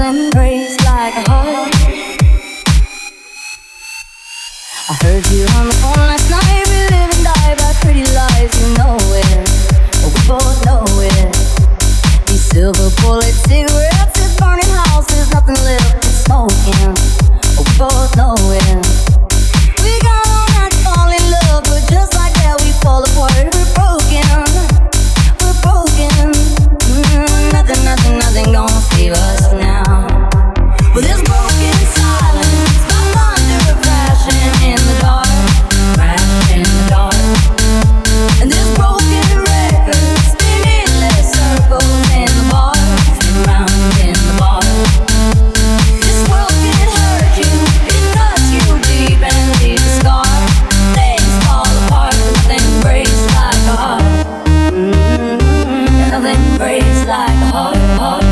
embrace like a heart. I heard you on the phone last night. We live and die by pretty lies. You know it, Breaks like a heart, heart.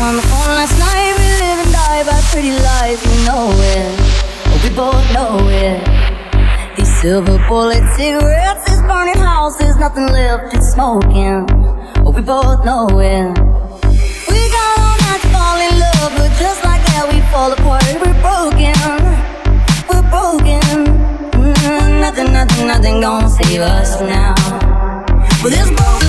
On the phone last night. We live and die by pretty lies. We know it. We both know it. These silver bullet cigarettes, this burning house, there's nothing left. It's smoking. We both know it. We got all night to fall in love, but just like that, we fall apart. We're broken. We're broken. Mm, nothing, nothing, nothing gonna save us now. Well, this.